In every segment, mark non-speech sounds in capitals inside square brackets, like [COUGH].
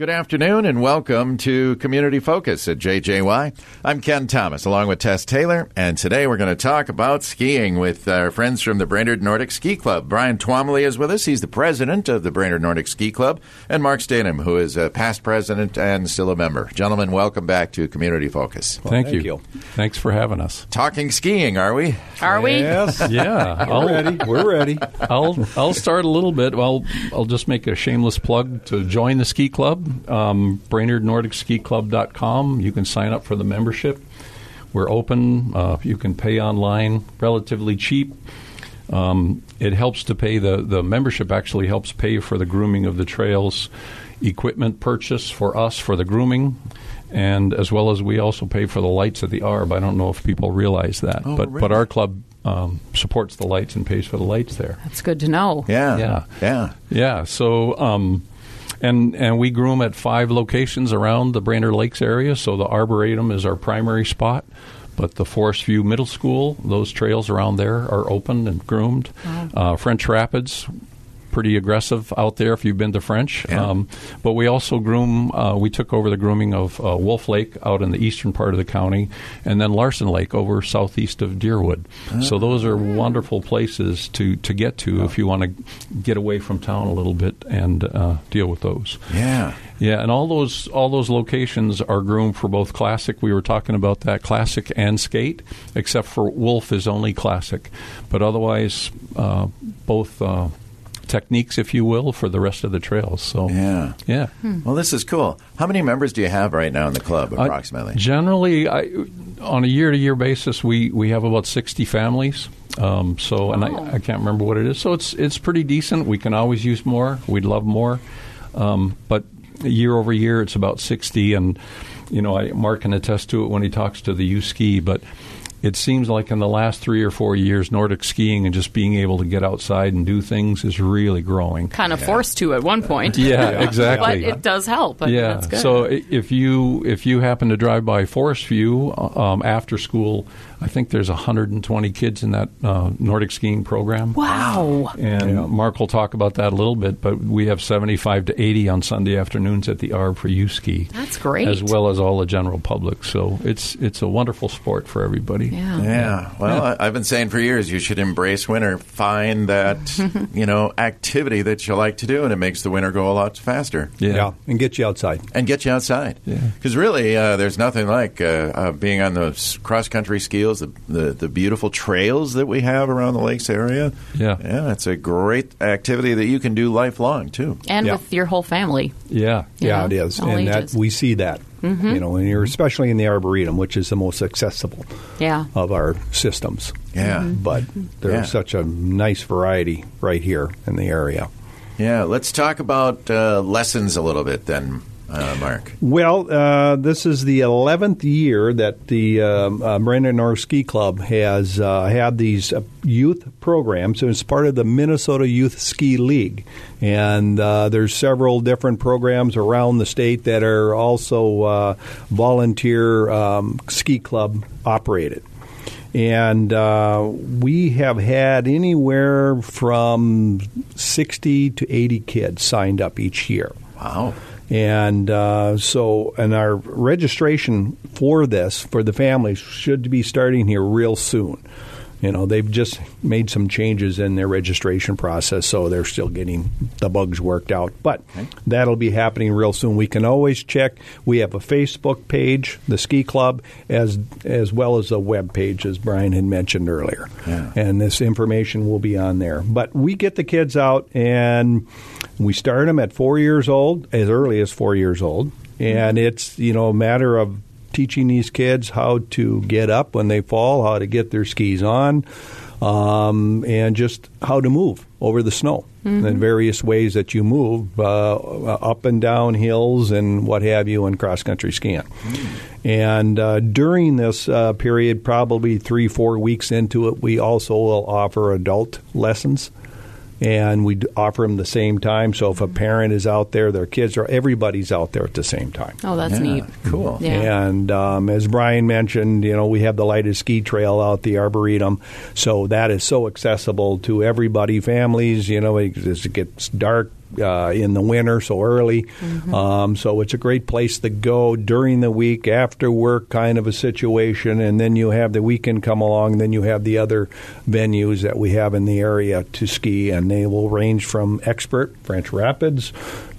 Good afternoon and welcome to Community Focus at JJY. I'm Ken Thomas along with Tess Taylor, and today we're going to talk about skiing with our friends from the Brainerd Nordic Ski Club. Brian Twomley is with us. He's the president of the Brainerd Nordic Ski Club, and Mark Stanham, who is a past president and still a member. Gentlemen, welcome back to Community Focus. Well, thank, thank you. you. Thanks for having us. Talking skiing, are we? Are we? Yes. [LAUGHS] yeah. We're ready. We're ready. I'll I'll start a little bit. I'll I'll just make a shameless plug to join the ski club. Um, BrainerdNordicSkiClub.com. You can sign up for the membership. We're open. Uh, you can pay online, relatively cheap. Um, it helps to pay the the membership. Actually, helps pay for the grooming of the trails, equipment purchase for us for the grooming, and as well as we also pay for the lights at the ARB. I don't know if people realize that, oh, but really? but our club um, supports the lights and pays for the lights there. That's good to know. Yeah, yeah, yeah, yeah. So. Um, and and we groom at five locations around the Brainerd Lakes area. So the Arboretum is our primary spot, but the Forest View Middle School, those trails around there are open and groomed. Wow. Uh, French Rapids, pretty aggressive out there if you've been to French. Yeah. Um, but we also groom. Uh, we took over the grooming of uh, Wolf Lake out in the eastern part of the county, and then Larson Lake over southeast of Deerwood. Uh, so those are wonderful places to to get to if you want to get away from town a little bit and uh, deal with those. Yeah. Yeah, and all those all those locations are groomed for both classic. We were talking about that classic and skate, except for Wolf is only classic, but otherwise uh, both uh, techniques, if you will, for the rest of the trails. So yeah, yeah. Hmm. Well, this is cool. How many members do you have right now in the club, approximately? Uh, generally, I, on a year-to-year basis, we we have about sixty families. Um, so, and I, I, can't remember what it is. So it's it's pretty decent. We can always use more. We'd love more, um, but year over year, it's about sixty. And you know, I, Mark can attest to it when he talks to the U Ski, but it seems like in the last three or four years, Nordic skiing and just being able to get outside and do things is really growing. Kind of yeah. forced to at one point. Yeah, yeah. exactly. But it does help. yeah. So if you if you happen to drive by Forest View um, after school I think there's 120 kids in that uh, Nordic skiing program. Wow! And yeah. Mark will talk about that a little bit, but we have 75 to 80 on Sunday afternoons at the ARB for U Ski. That's great, as well as all the general public. So it's it's a wonderful sport for everybody. Yeah. Yeah. Well, yeah. I've been saying for years you should embrace winter. Find that [LAUGHS] you know activity that you like to do, and it makes the winter go a lot faster. Yeah. yeah. And get you outside. And get you outside. Yeah. Because really, uh, there's nothing like uh, uh, being on those cross country skis the, the, the beautiful trails that we have around the lakes area. Yeah, yeah, it's a great activity that you can do lifelong too, and yeah. with your whole family. Yeah, yeah, know, it is, and that we see that. Mm-hmm. You know, and you're especially in the arboretum, which is the most accessible yeah. of our systems. Yeah, mm-hmm. but there's yeah. such a nice variety right here in the area. Yeah, let's talk about uh, lessons a little bit then uh, Mark? Well, uh, this is the 11th year that the um, uh, Brainerd Nordic Ski Club has uh, had these uh, youth programs. And it's part of the Minnesota Youth Ski League. And uh, there's several different programs around the state that are also volunteer um, ski club operated. And uh, we have had anywhere from 60 to 80 kids signed up each year. Wow. And uh, so, and our registration for this for the families should be starting here real soon. You know, they've just made some changes in their registration process, so they're still getting the bugs worked out. But okay. that'll be happening real soon. We can always check. We have a Facebook page, the Ski Club, as as well as a web page, as Brian had mentioned earlier. Yeah. And this information will be on there. But we get the kids out and we start them at four years old, as early as four years old, and it's you know a matter of teaching these kids how to get up when they fall, how to get their skis on, um, and just how to move over the snow mm-hmm. and various ways that you move uh, up and down hills and what have you in cross country skiing. Mm-hmm. And uh, during this uh, period, probably three, four weeks into it, we also will offer adult lessons and we offer them the same time. So if a parent is out there, their kids are everybody's out there at the same time. Oh, that's yeah, neat. Cool. Yeah. And um, as Brian mentioned, you know, we have the lighted ski trail out the Arboretum, so that is so accessible to everybody, families. You know, as it gets dark, uh, in the winter so early. Um, so it's a great place to go during the week, after work kind of a situation. And then you have the weekend come along, then you have the other venues that we have in the area to ski, and they will range from expert, French Rapids,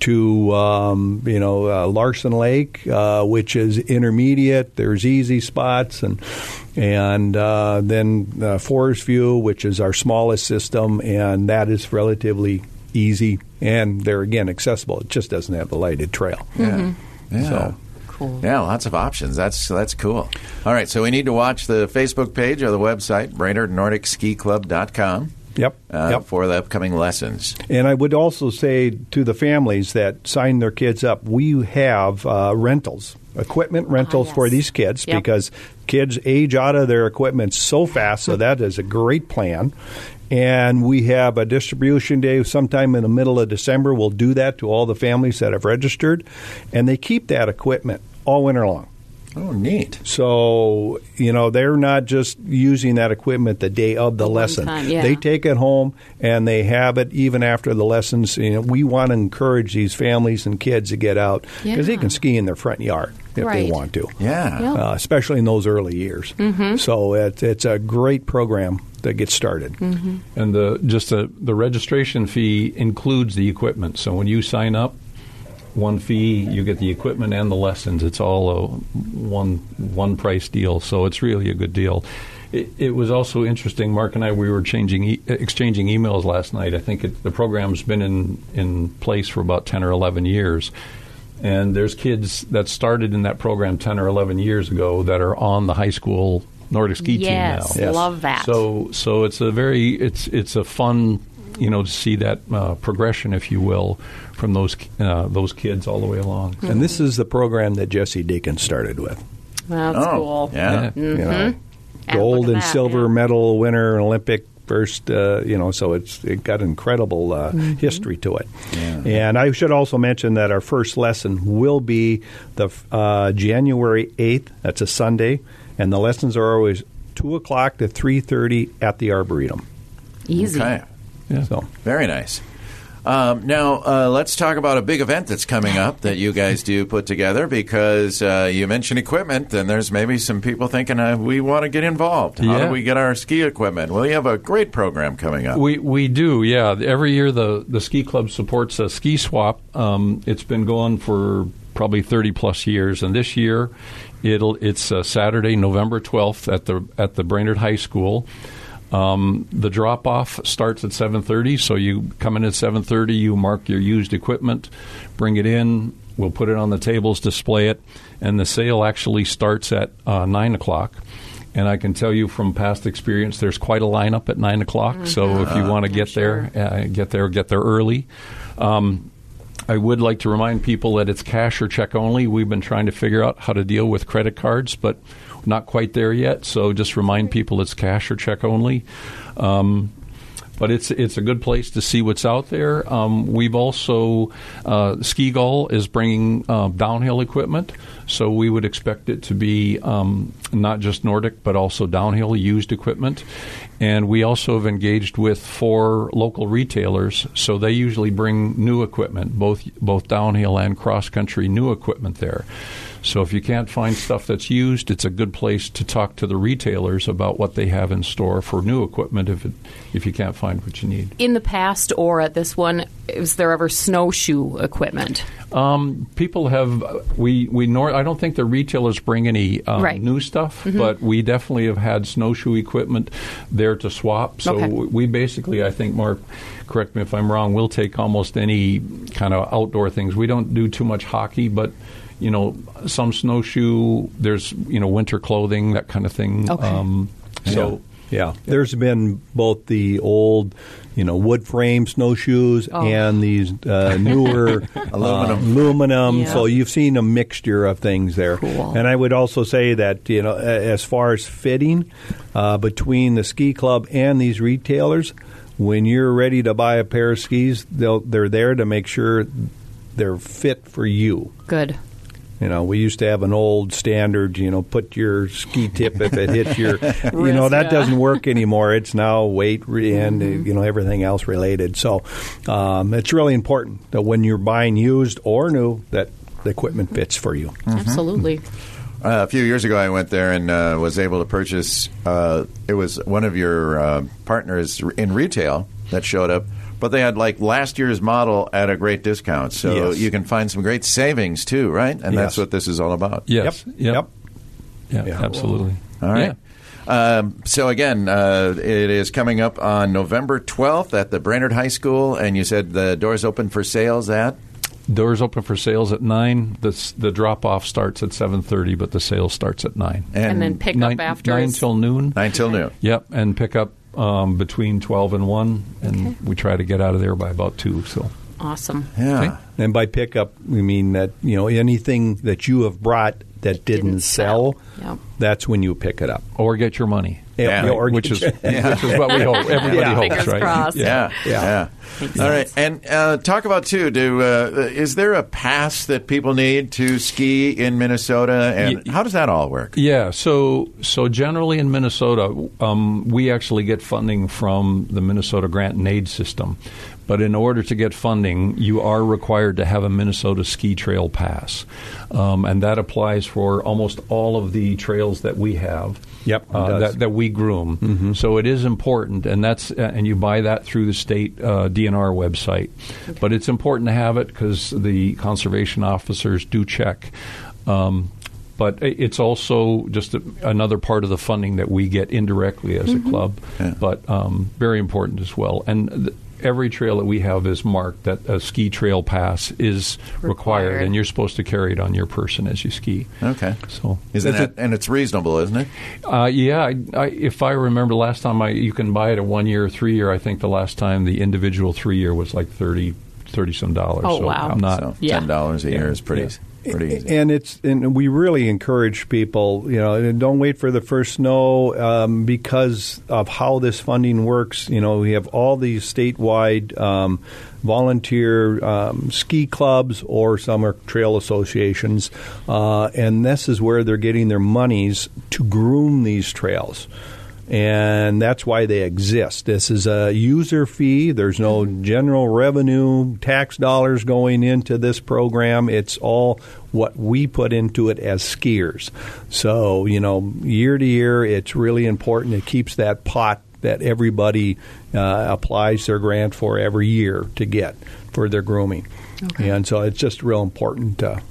to um, you know uh, Larson Lake, uh, which is intermediate. There's easy spots, and and uh, then uh, Forest View, which is our smallest system, and that is relatively easy. And they're again accessible. It just doesn't have the lighted trail. Yeah. Mm-hmm. Yeah. So Cool. Yeah, lots of options. That's that's cool. All right, so we need to watch the Facebook page or the website, BrainerdNordicSkiClub.com, yep, uh, yep. for the upcoming lessons. And I would also say to the families that sign their kids up, we have uh, rentals, equipment rentals yes. for these kids Yep. because kids age out of their equipment so fast. So that is a great plan. And we have a distribution day sometime in the middle of December. We'll do that to all the families that have registered, and they keep that equipment all winter long. Oh, neat. So, you know, they're not just using that equipment the day of the One lesson. time, yeah. They take it home and they have it even after the lessons. You know, we want to encourage these families and kids to get out because they can ski in their front yard if they want to. Yeah. Yeah. Uh, especially in those early years. Mm-hmm. So it, it's a great program that gets started. Mm-hmm. And the just the, the registration fee includes the equipment. So when you sign up, one fee, you get the equipment and the lessons. It's all a one one price deal. So it's really a good deal. It, it was also interesting. Mark and I we were changing e- exchanging emails last night. I think it, the program's been in in place for about ten or eleven years. And there's kids that started in that program 10 or 11 years ago that are on the high school Nordic ski Yes, team now. Yes. love that. So so it's a very it's it's a fun you know to see that uh, progression, if you will, from those uh, those kids all the way along. And this is the program that Jessie Diggins started with. That's oh, cool. Yeah. Yeah. You know, gold look and that, silver yeah. medal winner, Olympic first. Uh, you know, so it's it got incredible uh, Mm-hmm. history to it. Yeah. And I should also mention that our first lesson will be the uh, January eighth. That's a Sunday, and the lessons are always two o'clock to three thirty at the Arboretum. Easy. Okay. Yeah. So Very nice. Um, now, uh, let's talk about a big event that's coming up that you guys do put together because uh, you mentioned equipment, and there's maybe some people thinking uh, we want to get involved. How Yeah. do we get our ski equipment? Well, you have a great program coming up. We we do, yeah. Every year the the ski club supports a ski swap. Um, it's been going for probably thirty plus years, and this year it'll it's uh, Saturday, November twelfth at the at the Brainerd High School. Um, the drop off starts at seven thirty, so you come in at seven thirty. You mark your used equipment, bring it in. We'll put it on the tables, display it, and the sale actually starts at uh, nine o'clock. And I can tell you from past experience, there's quite a lineup at nine o'clock. So if you want to get there, uh, get there, get there early. Um, I would like to remind people that it's cash or check only. We've been trying to figure out how to deal with credit cards, but not quite there yet. So just remind people it's cash or check only. Um, but it's it's a good place to see what's out there. Um, we've also uh, Ski Gull is bringing uh, downhill equipment, so we would expect it to be um, not just Nordic but also downhill used equipment. And we also have engaged with four local retailers, so they usually bring new equipment, both both downhill and cross country new equipment there. So if you can't find stuff that's used, it's a good place to talk to the retailers about what they have in store for new equipment if it, if you can't find what you need. In the past or at this one, is there ever snowshoe equipment? Um, people have we we nor I don't think the retailers bring any um, Right. new stuff, but we definitely have had snowshoe equipment there to swap. So Okay. we basically, I think, Mark, correct me if I'm wrong. We'll take almost any kind of outdoor things. We don't do too much hockey, but you know, some snowshoe. There's you know winter clothing that kind of thing. Okay. Um, so. Yeah, there's been both the old, you know, wood frame snowshoes Oh. and these uh, newer [LAUGHS] Aluminum. uh, aluminum. Yeah. So you've seen a mixture of things there. Cool. And I would also say that you know, as far as fitting uh, between the ski club and these retailers, when you're ready to buy a pair of skis, they'll, they're there to make sure they're fit for you. Good. You know, we used to have an old standard. You know, put your ski tip if it hits your. [LAUGHS] you know, that yeah. doesn't work anymore. It's now weight re- and uh, you know everything else related. So um, it's really important that when you're buying used or new, that the equipment fits for you. Absolutely. Uh, a few years ago, I went there and uh, was able to purchase. Uh, it was one of your uh, partners in retail that showed up, but they had like last year's model at a great discount. So Yes. you can find some great savings too, right? And that's what this is all about. Yes. Yep. Yep. Yep. Yeah, Yeah. absolutely. All right. Um, so again, uh, it is coming up on November 12th at the Brainerd High School, and you said the doors open for sales at. Doors open for sales at nine. The the drop off starts at seven thirty, but the sale starts at nine. And then pick nine, up after nine is- till noon. nine till noon. Yep, and pick up um, between twelve and one, and Okay. we try to get out of there by about two. So Awesome. Yeah. Okay. And by pickup, we mean that you know anything that you have brought that didn't, Didn't sell. sell. Yep. That's when you pick it up. or get your money, Yeah. or which is your- which is what we hope. Everybody Yeah. hopes, Fingers right? crossed. Yeah, Yeah. yeah. Makes All right, and uh, talk about too. Do uh, is there a pass that people need to ski in Minnesota, and Ye- how does that all work? Yeah, so so generally in Minnesota, um, we actually get funding from the Minnesota Grant-in-Aid system. But in order to get funding, you are required to have a Minnesota ski trail pass, um, and that applies for almost all of the trails that we have. Yep, uh, that, that we groom. So it is important, and that's uh, and you buy that through the state uh, DNR website. But it's important to have it because the conservation officers do check. Um, but it's also just a, another part of the funding that we get indirectly as a club, Yeah. but um, very important as well. And th- every trail that we have is marked that a ski trail pass is required, Required. and you're supposed to carry it on your person as you ski. Okay, So isn't Is that it- and it's reasonable, isn't it? uh, yeah, I, I, if I remember last time, I you can buy it a one year, three year. I think the last time the individual three year was like 30, 30 some dollars. Oh, so wow. I'm not. so ten dollars a year is pretty pretty easy. And it's and we really encourage people, you know, don't wait for the first snow um, because of how this funding works. You know, we have all these statewide um, volunteer um, ski clubs or summer trail associations, uh, and this is where they're getting their monies to groom these trails and that's why they exist. This is a user fee. There's no general revenue, tax dollars going into this program. It's all what we put into it as skiers. So, you know, year to year, it's really important. It keeps that pot that everybody uh, applies their grant for every year to get for their grooming. And so it's just real important to,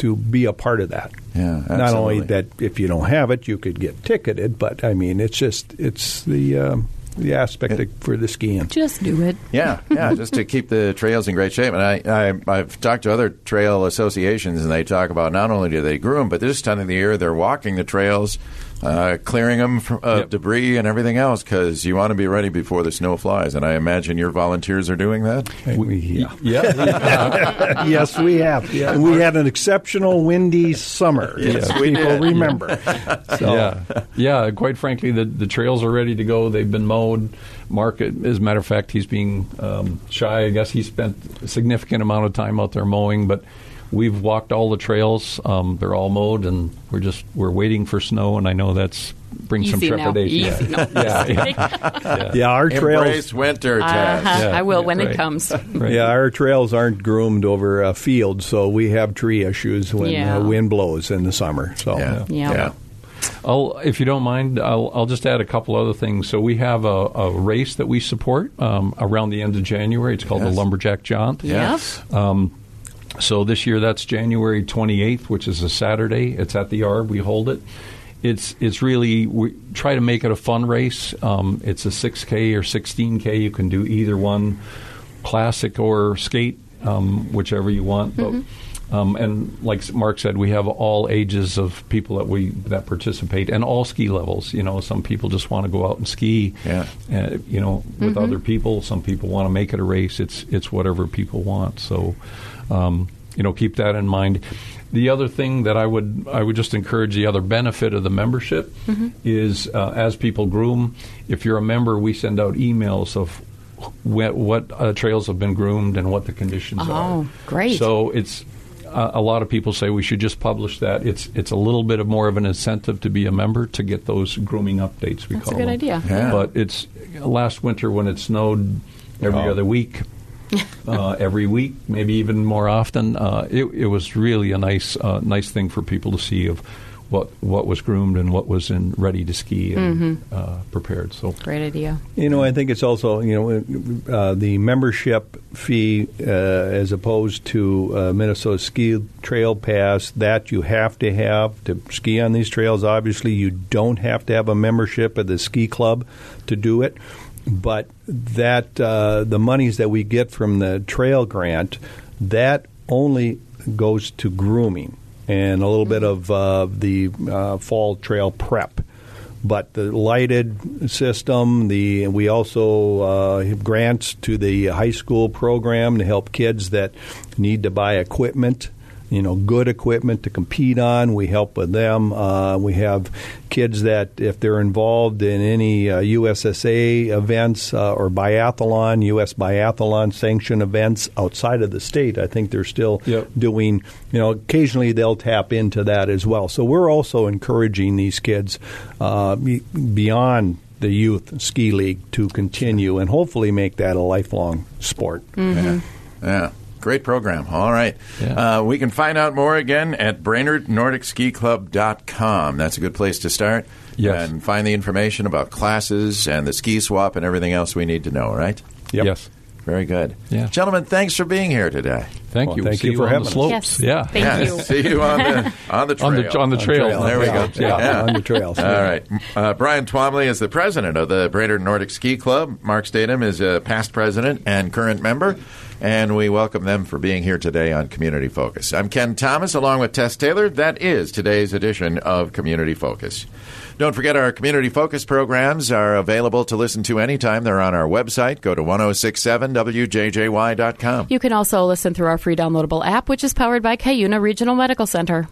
to be a part of that. Yeah, Not only that if you don't have it, you could get ticketed, but I mean, it's just it's the um, the aspect of- for the skiing. Just do it. Yeah, yeah, [LAUGHS] just to keep the trails in great shape. And I, I, I've talked to other trail associations, and they talk about not only do they groom, but this time of the year they're walking the trails, uh, clearing them from, of Yep. debris and everything else because you want to be ready before the snow flies. And I imagine your volunteers are doing that. We, yeah. Yeah, [LAUGHS] yes, we have. Yeah. We had an exceptional windy summer. [LAUGHS] Yes, if we people did. remember. [LAUGHS] So, yeah, yeah. Quite frankly, the the trails are ready to go. They've been mowed. Mark, as a matter of fact, he's being um, shy. I guess he spent a significant amount of time out there mowing, but. We've walked all the trails; um, they're all mowed, and we're just we're waiting for snow. And I know that's brings some Easy now. trepidation. Easy. No. Yeah, yeah, yeah. yeah, our trails. Embrace winter, Uh-huh. Yeah, I will yeah, when it comes. Right. Yeah, our trails aren't groomed over a field, so we have tree issues when Yeah. uh, wind blows in the summer. So Yeah, Yeah. yeah. I'll, if you don't mind, I'll, I'll just add a couple other things. So we have a, a race that we support um, around the end of January. It's called Yes. the Lumberjack Jaunt. Yes. So this year that's January 28th, which is a Saturday. It's at the Arb. We hold it. It's it's really we try to make it a fun race. Um, it's a 6K or 16K. You can do either one, classic or skate, um, whichever you want. But um, and like Mark said, we have all ages of people that we that participate and all ski levels. You know, some people just want to go out and ski. Yeah. Uh, you know, with other people. Some people want to make it a race. It's it's whatever people want. So, um, you know, keep that in mind. The other thing that I would I would just encourage the other benefit of the membership is uh, as people groom. If you're a member, we send out emails of wh- what uh, trails have been groomed and what the conditions are. Oh, great. So it's uh, a lot of people say we should just publish that. It's it's a little bit of more of an incentive to be a member to get those grooming updates. We call them. That's a good them. idea. Yeah. But it's last winter when it snowed every Oh. other week, [LAUGHS] uh, every week, maybe even more often. Uh, it, it was really a nice uh, nice thing for people to see of what what was groomed and what was in ready to ski and uh, prepared. So Great idea. You know, I think it's also you know uh, the membership fee uh, as opposed to uh, Minnesota Ski Trail Pass that you have to have to ski on these trails. Obviously, you don't have to have a membership at the ski club to do it, but that uh, the monies that we get from the trail grant that only goes to grooming and a little bit of uh, the uh, fall trail prep. But the lighted system, the we also uh, have grants to the high school program to help kids that need to buy equipment, you know, good equipment to compete on. We help with them. Uh, we have kids that if they're involved in any uh, USSA events uh, or biathlon, U.S. biathlon sanction events outside of the state, I think they're still Yep. doing, you know, occasionally they'll tap into that as well. So we're also encouraging these kids uh, beyond the youth ski league to continue and hopefully make that a lifelong sport. Yeah. yeah. Great program. All right. Yeah. Uh, we can find out more again at BrainerdNordicSkiClub.com. That's a good place to start. Yes. And find the information about classes and the ski swap and everything else we need to know, right? Yep. yes, Very good. Yeah. Gentlemen, thanks for being here today. Thank Well, you. thank See you for on having the us. slopes. Yes. Yeah, Thank yeah. you. See you on the on the trail. [LAUGHS] on the on the trail. There we go. Yeah, Yeah. on the trails. All right. Uh, Brian Twomley is the president of the Brainerd Nordic Ski Club. Mark Statham is a past president and current member. And we welcome them for being here today on Community Focus. I'm Ken Thomas along with Tess Taylor. That is today's edition of Community Focus. Don't forget our Community Focus programs are available to listen to anytime. They're on our website. Go to 1067wjjy.com. You can also listen through our free downloadable app, which is powered by Cuyuna Regional Medical Center.